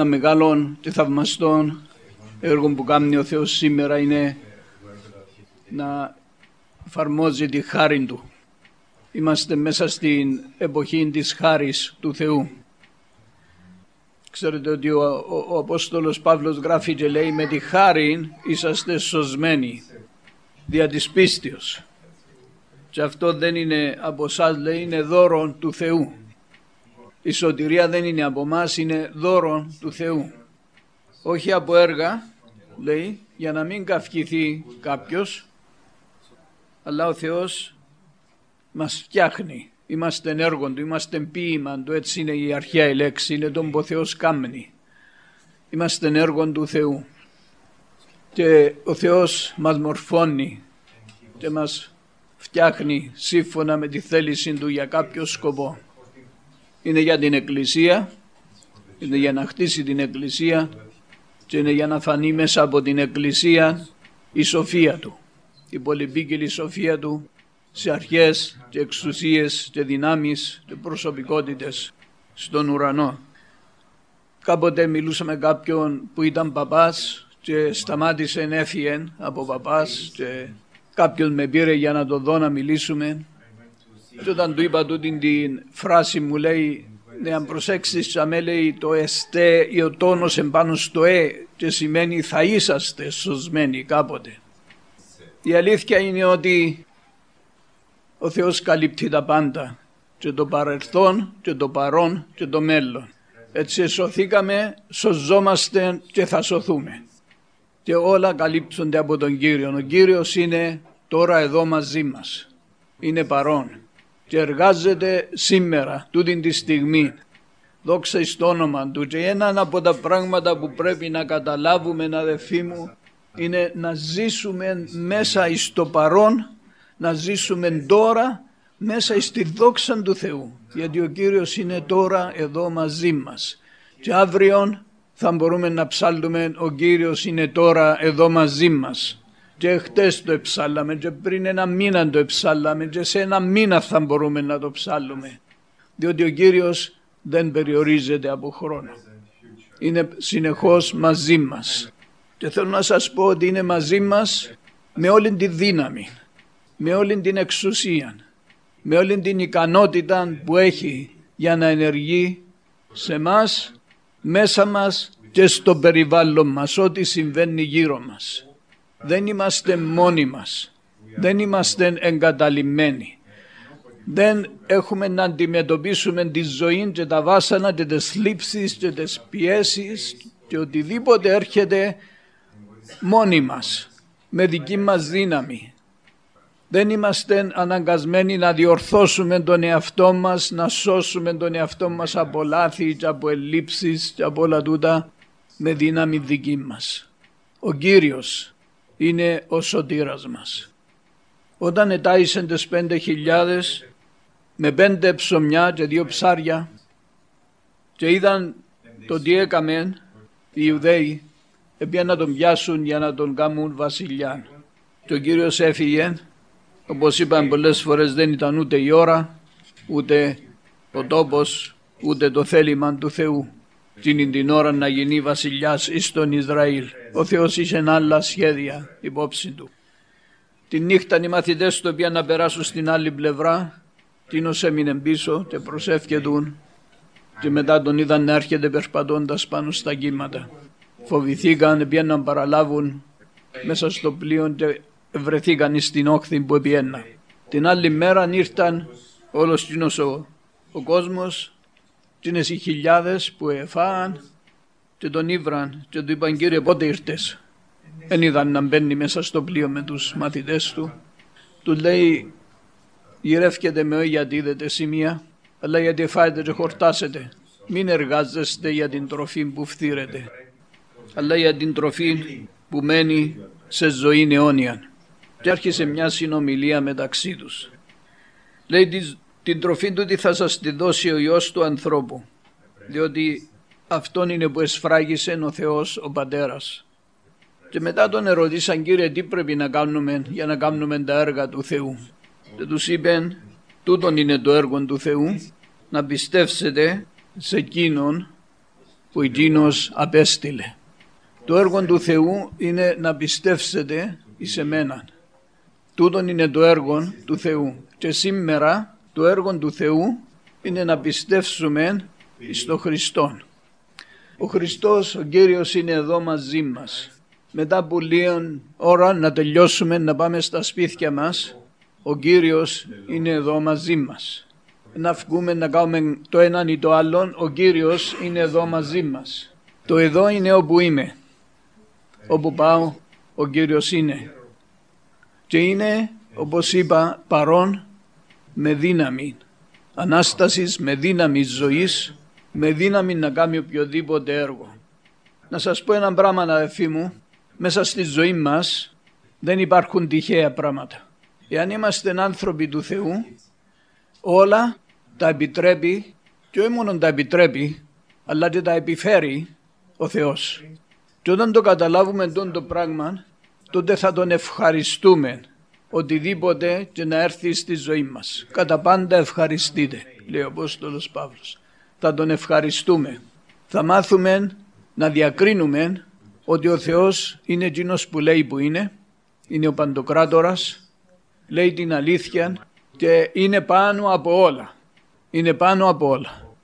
ένα μεγάλο και θαυμαστό έργο που κάνει ο Θεός σήμερα είναι να εφαρμόζει τη χάρη Του. Είμαστε μέσα στην εποχή της χάρης του Θεού. Ξέρετε ότι ο, ο, ο Απόστολος Παύλος γράφει και λέει με τη χάρη είσαστε σωσμένοι δια της πίστεως. Και αυτό δεν είναι από εσάς λέει είναι δώρο του Θεού. Η σωτηρία δεν είναι από εμάς, είναι δώρο του Θεού. Όχι από έργα, λέει, για να μην καυκηθεί κάποιος, αλλά ο Θεός μας φτιάχνει. Είμαστε ενέργον του, είμαστε ποίημα του, έτσι είναι η αρχαία η λέξη, είναι τον που ο Θεός κάμνει. Είμαστε ενέργον του Θεού. Και ο Θεός μας μορφώνει και μας φτιάχνει σύμφωνα με τη θέληση Του για κάποιο σκοπό. Είναι για την Εκκλησία, είναι για να χτίσει την Εκκλησία και είναι για να φανεί μέσα από την Εκκλησία η σοφία Του, η πολυπίκυλη σοφία Του σε αρχές και εξουσίες και δυνάμεις και προσωπικότητες στον ουρανό. Κάποτε μιλούσαμε κάποιον που ήταν παπάς και σταμάτησε έφυγε από παπάς και κάποιος με πήρε για να το δω να μιλήσουμε και όταν του είπα τούτη την φράση μου λέει ναι αν προσέξεις με λέει το εστέ ή ο τόνος εμπάνω στο ε και σημαίνει θα είσαστε σωσμένοι κάποτε. Η αλήθεια είναι ότι ο Θεός καλύπτει τα πάντα και το παρελθόν και το παρόν και το μέλλον. Έτσι σωθήκαμε, σωζόμαστε και θα σωθούμε. Και όλα καλύπτονται από τον Κύριο. Ο Κύριος είναι τώρα εδώ μαζί μας. Είναι παρόν και εργάζεται σήμερα, τούτη τη στιγμή. Δόξα εις το όνομα Του και ένα από τα πράγματα που πρέπει να καταλάβουμε αδελφοί μου είναι να ζήσουμε μέσα εις το παρόν, να ζήσουμε τώρα μέσα στη δόξα του Θεού. Γιατί ο Κύριος είναι τώρα εδώ μαζί μας. Και αύριο θα μπορούμε να ψάλουμε ο Κύριος είναι τώρα εδώ μαζί μας και χτες το εψάλαμε και πριν ένα μήνα το εψάλαμε και σε ένα μήνα θα μπορούμε να το ψάλουμε. Διότι ο Κύριος δεν περιορίζεται από χρόνο. Είναι συνεχώς μαζί μας. Και θέλω να σας πω ότι είναι μαζί μας με όλη τη δύναμη, με όλη την εξουσία, με όλη την ικανότητα που έχει για να ενεργεί σε μας, μέσα μας και στο περιβάλλον μας, ό,τι συμβαίνει γύρω μας δεν είμαστε μόνοι μας. Δεν είμαστε εγκαταλειμμένοι. Δεν έχουμε να αντιμετωπίσουμε τη ζωή και τα βάσανα και τις λήψεις και τις πιέσεις και οτιδήποτε έρχεται μόνοι μας, με δική μας δύναμη. Δεν είμαστε αναγκασμένοι να διορθώσουμε τον εαυτό μας, να σώσουμε τον εαυτό μας από λάθη και από ελλείψεις και από όλα τούτα με δύναμη δική μας. Ο Κύριος είναι ο σωτήρας μας. Όταν ετάισαν τις πέντε χιλιάδες με πέντε ψωμιά και δύο ψάρια και είδαν το τι έκαμε οι Ιουδαίοι έπιαν να τον πιάσουν για να τον κάνουν βασιλιά. Και ο Κύριος έφυγε, όπως είπαν πολλές φορές δεν ήταν ούτε η ώρα, ούτε ο τόπος, ούτε το θέλημα του Θεού την την ώρα να γίνει βασιλιάς εις τον Ισραήλ. Ο Θεός είχε άλλα σχέδια υπόψη του. Τη νύχτα οι μαθητές του πήγαν να περάσουν στην άλλη πλευρά, τίνος έμεινε πίσω και προσεύχετουν και μετά τον είδαν να έρχεται περπατώντας πάνω στα κύματα. Φοβηθήκαν, πήγαν να παραλάβουν μέσα στο πλοίο και βρεθήκαν στην όχθη που επιένα. Την άλλη μέρα ήρθαν όλος ο, ο κόσμος και είναι οι χιλιάδες που εφάν και τον ήβραν και του είπαν κύριε πότε ήρθες; Δεν είδαν να μπαίνει μέσα στο πλοίο με τους μαθητές του. Του λέει γυρεύκεται με όχι γιατί είδετε σημεία αλλά γιατί φάετε και χορτάσετε. Μην εργάζεστε για την τροφή που φθήρετε αλλά για την τροφή που μένει σε ζωή αιώνια. Και άρχισε μια συνομιλία μεταξύ τους. Λέει την τροφή του τι θα σας τη δώσει ο Υιός του ανθρώπου διότι αυτόν είναι που εσφράγισε ο Θεός ο Πατέρας και μετά τον ερωτήσαν κύριε τι πρέπει να κάνουμε για να κάνουμε τα έργα του Θεού; Και τους είπεν τούτον είναι το έργο του Θεού να πιστεύσετε σε εκείνον που που εκείνος απέστειλε. Το έργο του Θεού είναι να πιστεύσετε εις εμένα. Τούτον είναι το έργο του Θεού. Και σήμερα το έργο του Θεού είναι να πιστεύσουμε στο Χριστό. Ο Χριστός, ο Κύριος είναι εδώ μαζί μας. Μετά από λίγη ώρα να τελειώσουμε να πάμε στα σπίτια μας. Ο Κύριος είναι εδώ μαζί μας. Να βγούμε να κάνουμε το έναν ή το άλλο. Ο Κύριος είναι εδώ μαζί μας. Το εδώ είναι όπου είμαι. Όπου πάω ο Κύριος είναι. Και είναι όπως είπα παρόν με δύναμη. Ανάστασης με δύναμη ζωής με δύναμη να κάνει οποιοδήποτε έργο. Να σας πω ένα πράγμα αδελφοί μου, μέσα στη ζωή μας δεν υπάρχουν τυχαία πράγματα. Εάν είμαστε άνθρωποι του Θεού, όλα τα επιτρέπει και όχι μόνο τα επιτρέπει, αλλά και τα επιφέρει ο Θεός. Και όταν το καταλάβουμε τον το πράγμα, τότε θα τον ευχαριστούμε οτιδήποτε και να έρθει στη ζωή μας. Κατά πάντα ευχαριστείτε, λέει ο Απόστολος Παύλος θα τον ευχαριστούμε. Θα μάθουμε να διακρίνουμε ότι ο Θεός είναι εκείνος που λέει που είναι, είναι ο Παντοκράτορας, λέει την αλήθεια και είναι πάνω από όλα. Είναι πάνω από όλα.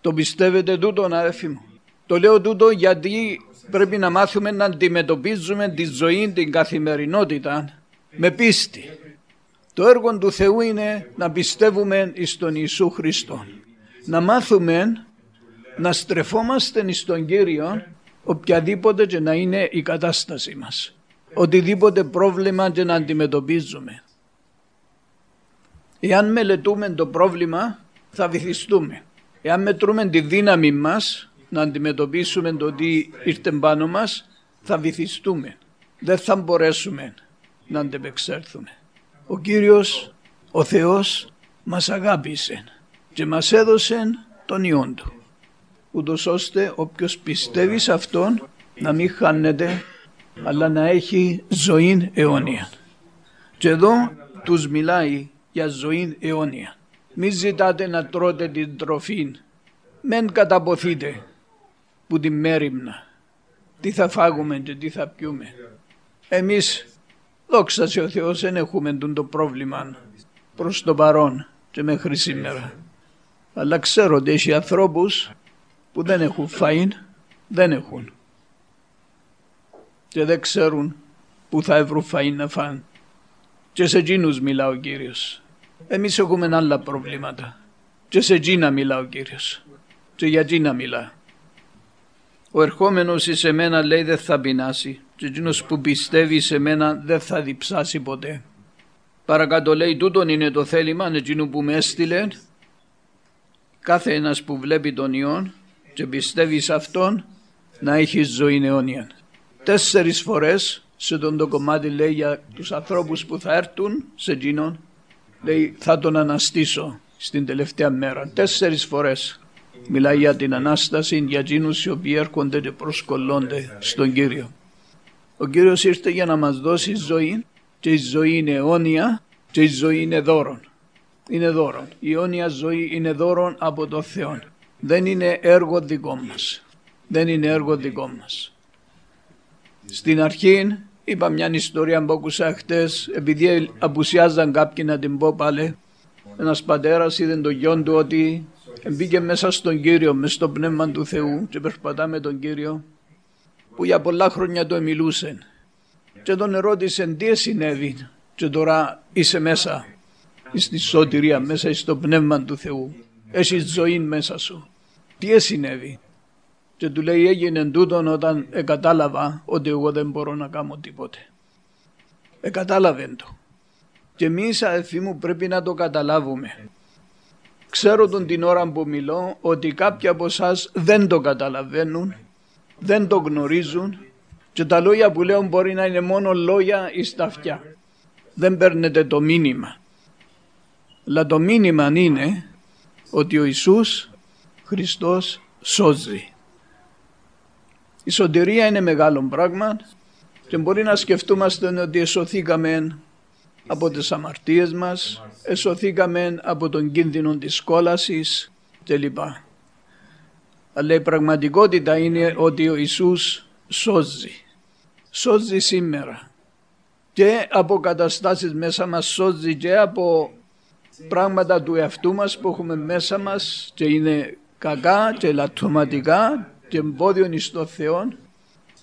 Το πιστεύετε τούτο αδερφοί μου; Το λέω τούτο γιατί πρέπει να μάθουμε να αντιμετωπίζουμε τη ζωή, την καθημερινότητα με πίστη. Το έργο του Θεού είναι να πιστεύουμε στον Ιησού Χριστό να μάθουμε να στρεφόμαστε στον Κύριο οποιαδήποτε και να είναι η κατάσταση μας. Οτιδήποτε πρόβλημα και να αντιμετωπίζουμε. Εάν μελετούμε το πρόβλημα θα βυθιστούμε. Εάν μετρούμε τη δύναμη μας να αντιμετωπίσουμε το τι ήρθε πάνω μας θα βυθιστούμε. Δεν θα μπορέσουμε να αντεπεξέλθουμε. Ο Κύριος, ο Θεός μας αγάπησε και μας έδωσε τον Υιόν Του ούτως ώστε όποιος πιστεύει σε Αυτόν να μην χάνεται αλλά να έχει ζωή αιώνια. Και εδώ τους μιλάει για ζωή αιώνια. Μην ζητάτε να τρώτε την τροφή. Μεν καταποθείτε που την μέρημνα. Τι θα φάγουμε και τι θα πιούμε. Εμείς, δόξα σε ο Θεός, δεν έχουμε το πρόβλημα προς το παρόν και μέχρι σήμερα. Αλλά ξέρω ότι έχει ανθρώπους που δεν έχουν φαΐν, δεν έχουν. Και δεν ξέρουν που θα βρουν φαΐν να φάνε. Και σε εκείνους μιλά ο Κύριος. Εμείς έχουμε άλλα προβλήματα. Και σε εκείνα μιλά ο Κύριος. Και για εκείνα μιλά. Ο ερχόμενος σε μένα λέει δεν θα πεινάσει. Και εκείνος που πιστεύει σε μένα δεν θα διψάσει ποτέ. Παρακάτω λέει τούτον είναι το θέλημα εκείνου που με έστειλε κάθε ένας που βλέπει τον Υιόν και πιστεύει σε Αυτόν να έχει ζωή αιώνια. Τέσσερις φορές σε τον το κομμάτι λέει για τους ανθρώπους που θα έρθουν σε εκείνον λέει θα τον αναστήσω στην τελευταία μέρα. Τέσσερις φορές μιλάει για την Ανάσταση για εκείνους οι οποίοι έρχονται και προσκολώνται στον Κύριο. Ο Κύριος ήρθε για να μας δώσει ζωή και η ζωή είναι αιώνια και η ζωή είναι δώρον είναι δώρο. Η αιώνια ζωή είναι δώρο από το Θεό. Δεν είναι έργο δικό μας. Δεν είναι έργο δικό μας. Στην αρχή είπα μια ιστορία που άκουσα χτες επειδή απουσιάζαν κάποιοι να την πω πάλι. Ένας πατέρας είδε τον γιο του ότι μπήκε μέσα στον Κύριο, μες στο πνεύμα του Θεού και περπατά με τον Κύριο που για πολλά χρόνια το μιλούσε. Και τον ερώτησε τι συνέβη και τώρα είσαι μέσα στη σωτηρία μέσα στο πνεύμα του Θεού. Έχει ζωή μέσα σου. Τι συνέβη. Και του λέει έγινε τούτον όταν εκατάλαβα ότι εγώ δεν μπορώ να κάνω τίποτε. Εκατάλαβε το. Και εμείς αδελφοί μου πρέπει να το καταλάβουμε. Ξέρω τον την ώρα που μιλώ ότι κάποιοι από εσάς δεν το καταλαβαίνουν, δεν το γνωρίζουν και τα λόγια που λέω μπορεί να είναι μόνο λόγια ή στα αυτιά. Δεν παίρνετε το μήνυμα. Αλλά το μήνυμα είναι ότι ο Ιησούς Χριστός σώζει. Η σωτηρία είναι μεγάλο πράγμα και μπορεί να σκεφτούμαστε ότι εσωθήκαμε από τις αμαρτίες μας, εσωθήκαμε από τον κίνδυνο της κόλασης κλπ. Αλλά η πραγματικότητα είναι ότι ο Ιησούς σώζει. Σώζει σήμερα. Και από καταστάσεις μέσα μας σώζει και από πράγματα του εαυτού μας που έχουμε μέσα μας και είναι κακά και λαττωματικά και εμπόδιον εις το Θεό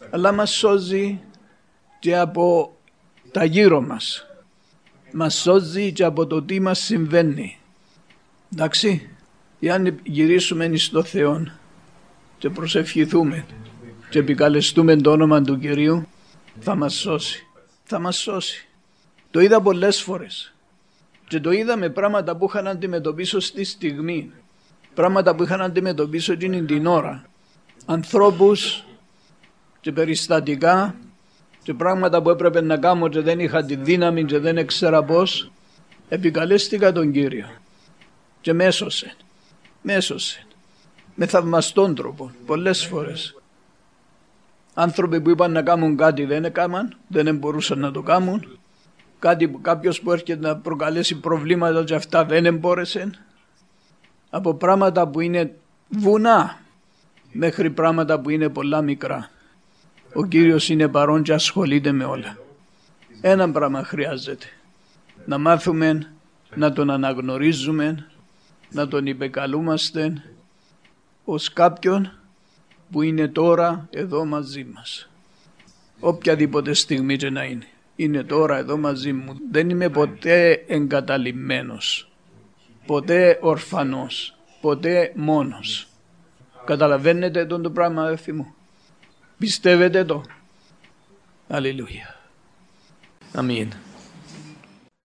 αλλά μας σώζει και από τα γύρω μας. Μας σώζει και από το τι μας συμβαίνει. Εντάξει, εάν γυρίσουμε εις το Θεό και προσευχηθούμε και επικαλεστούμε το όνομα του Κυρίου θα μας σώσει. Θα μας σώσει. Το είδα πολλές φορές και το είδα με πράγματα που είχαν αντιμετωπίσω στη στιγμή. Πράγματα που είχαν αντιμετωπίσω εκείνη την ώρα. Ανθρώπους και περιστατικά και πράγματα που έπρεπε να κάνω και δεν είχα τη δύναμη και δεν έξερα πώς. Επικαλέστηκα τον Κύριο και μέσωσε. Μέσωσε. Με θαυμαστόν τρόπο πολλές φορές. Άνθρωποι που είπαν να κάνουν κάτι δεν έκαναν, δεν μπορούσαν να το κάνουν. Κάτι, κάποιος που έρχεται να προκαλέσει προβλήματα και αυτά δεν εμπόρεσε. Από πράγματα που είναι βουνά μέχρι πράγματα που είναι πολλά μικρά. Ο Κύριος είναι παρόν και ασχολείται με όλα. Ένα πράγμα χρειάζεται. Να μάθουμε να τον αναγνωρίζουμε, να τον υπεκαλούμαστε ως κάποιον που είναι τώρα εδώ μαζί μας. Οποιαδήποτε στιγμή και να είναι. Είναι τώρα εδώ μαζί μου. Δεν είμαι ποτέ εγκαταλειμμένος. Ποτέ ορφανός. Ποτέ μόνος. Καταλαβαίνετε τον το πράγμα αδερφοί μου; Πιστεύετε το; Αλληλούια. Αμήν.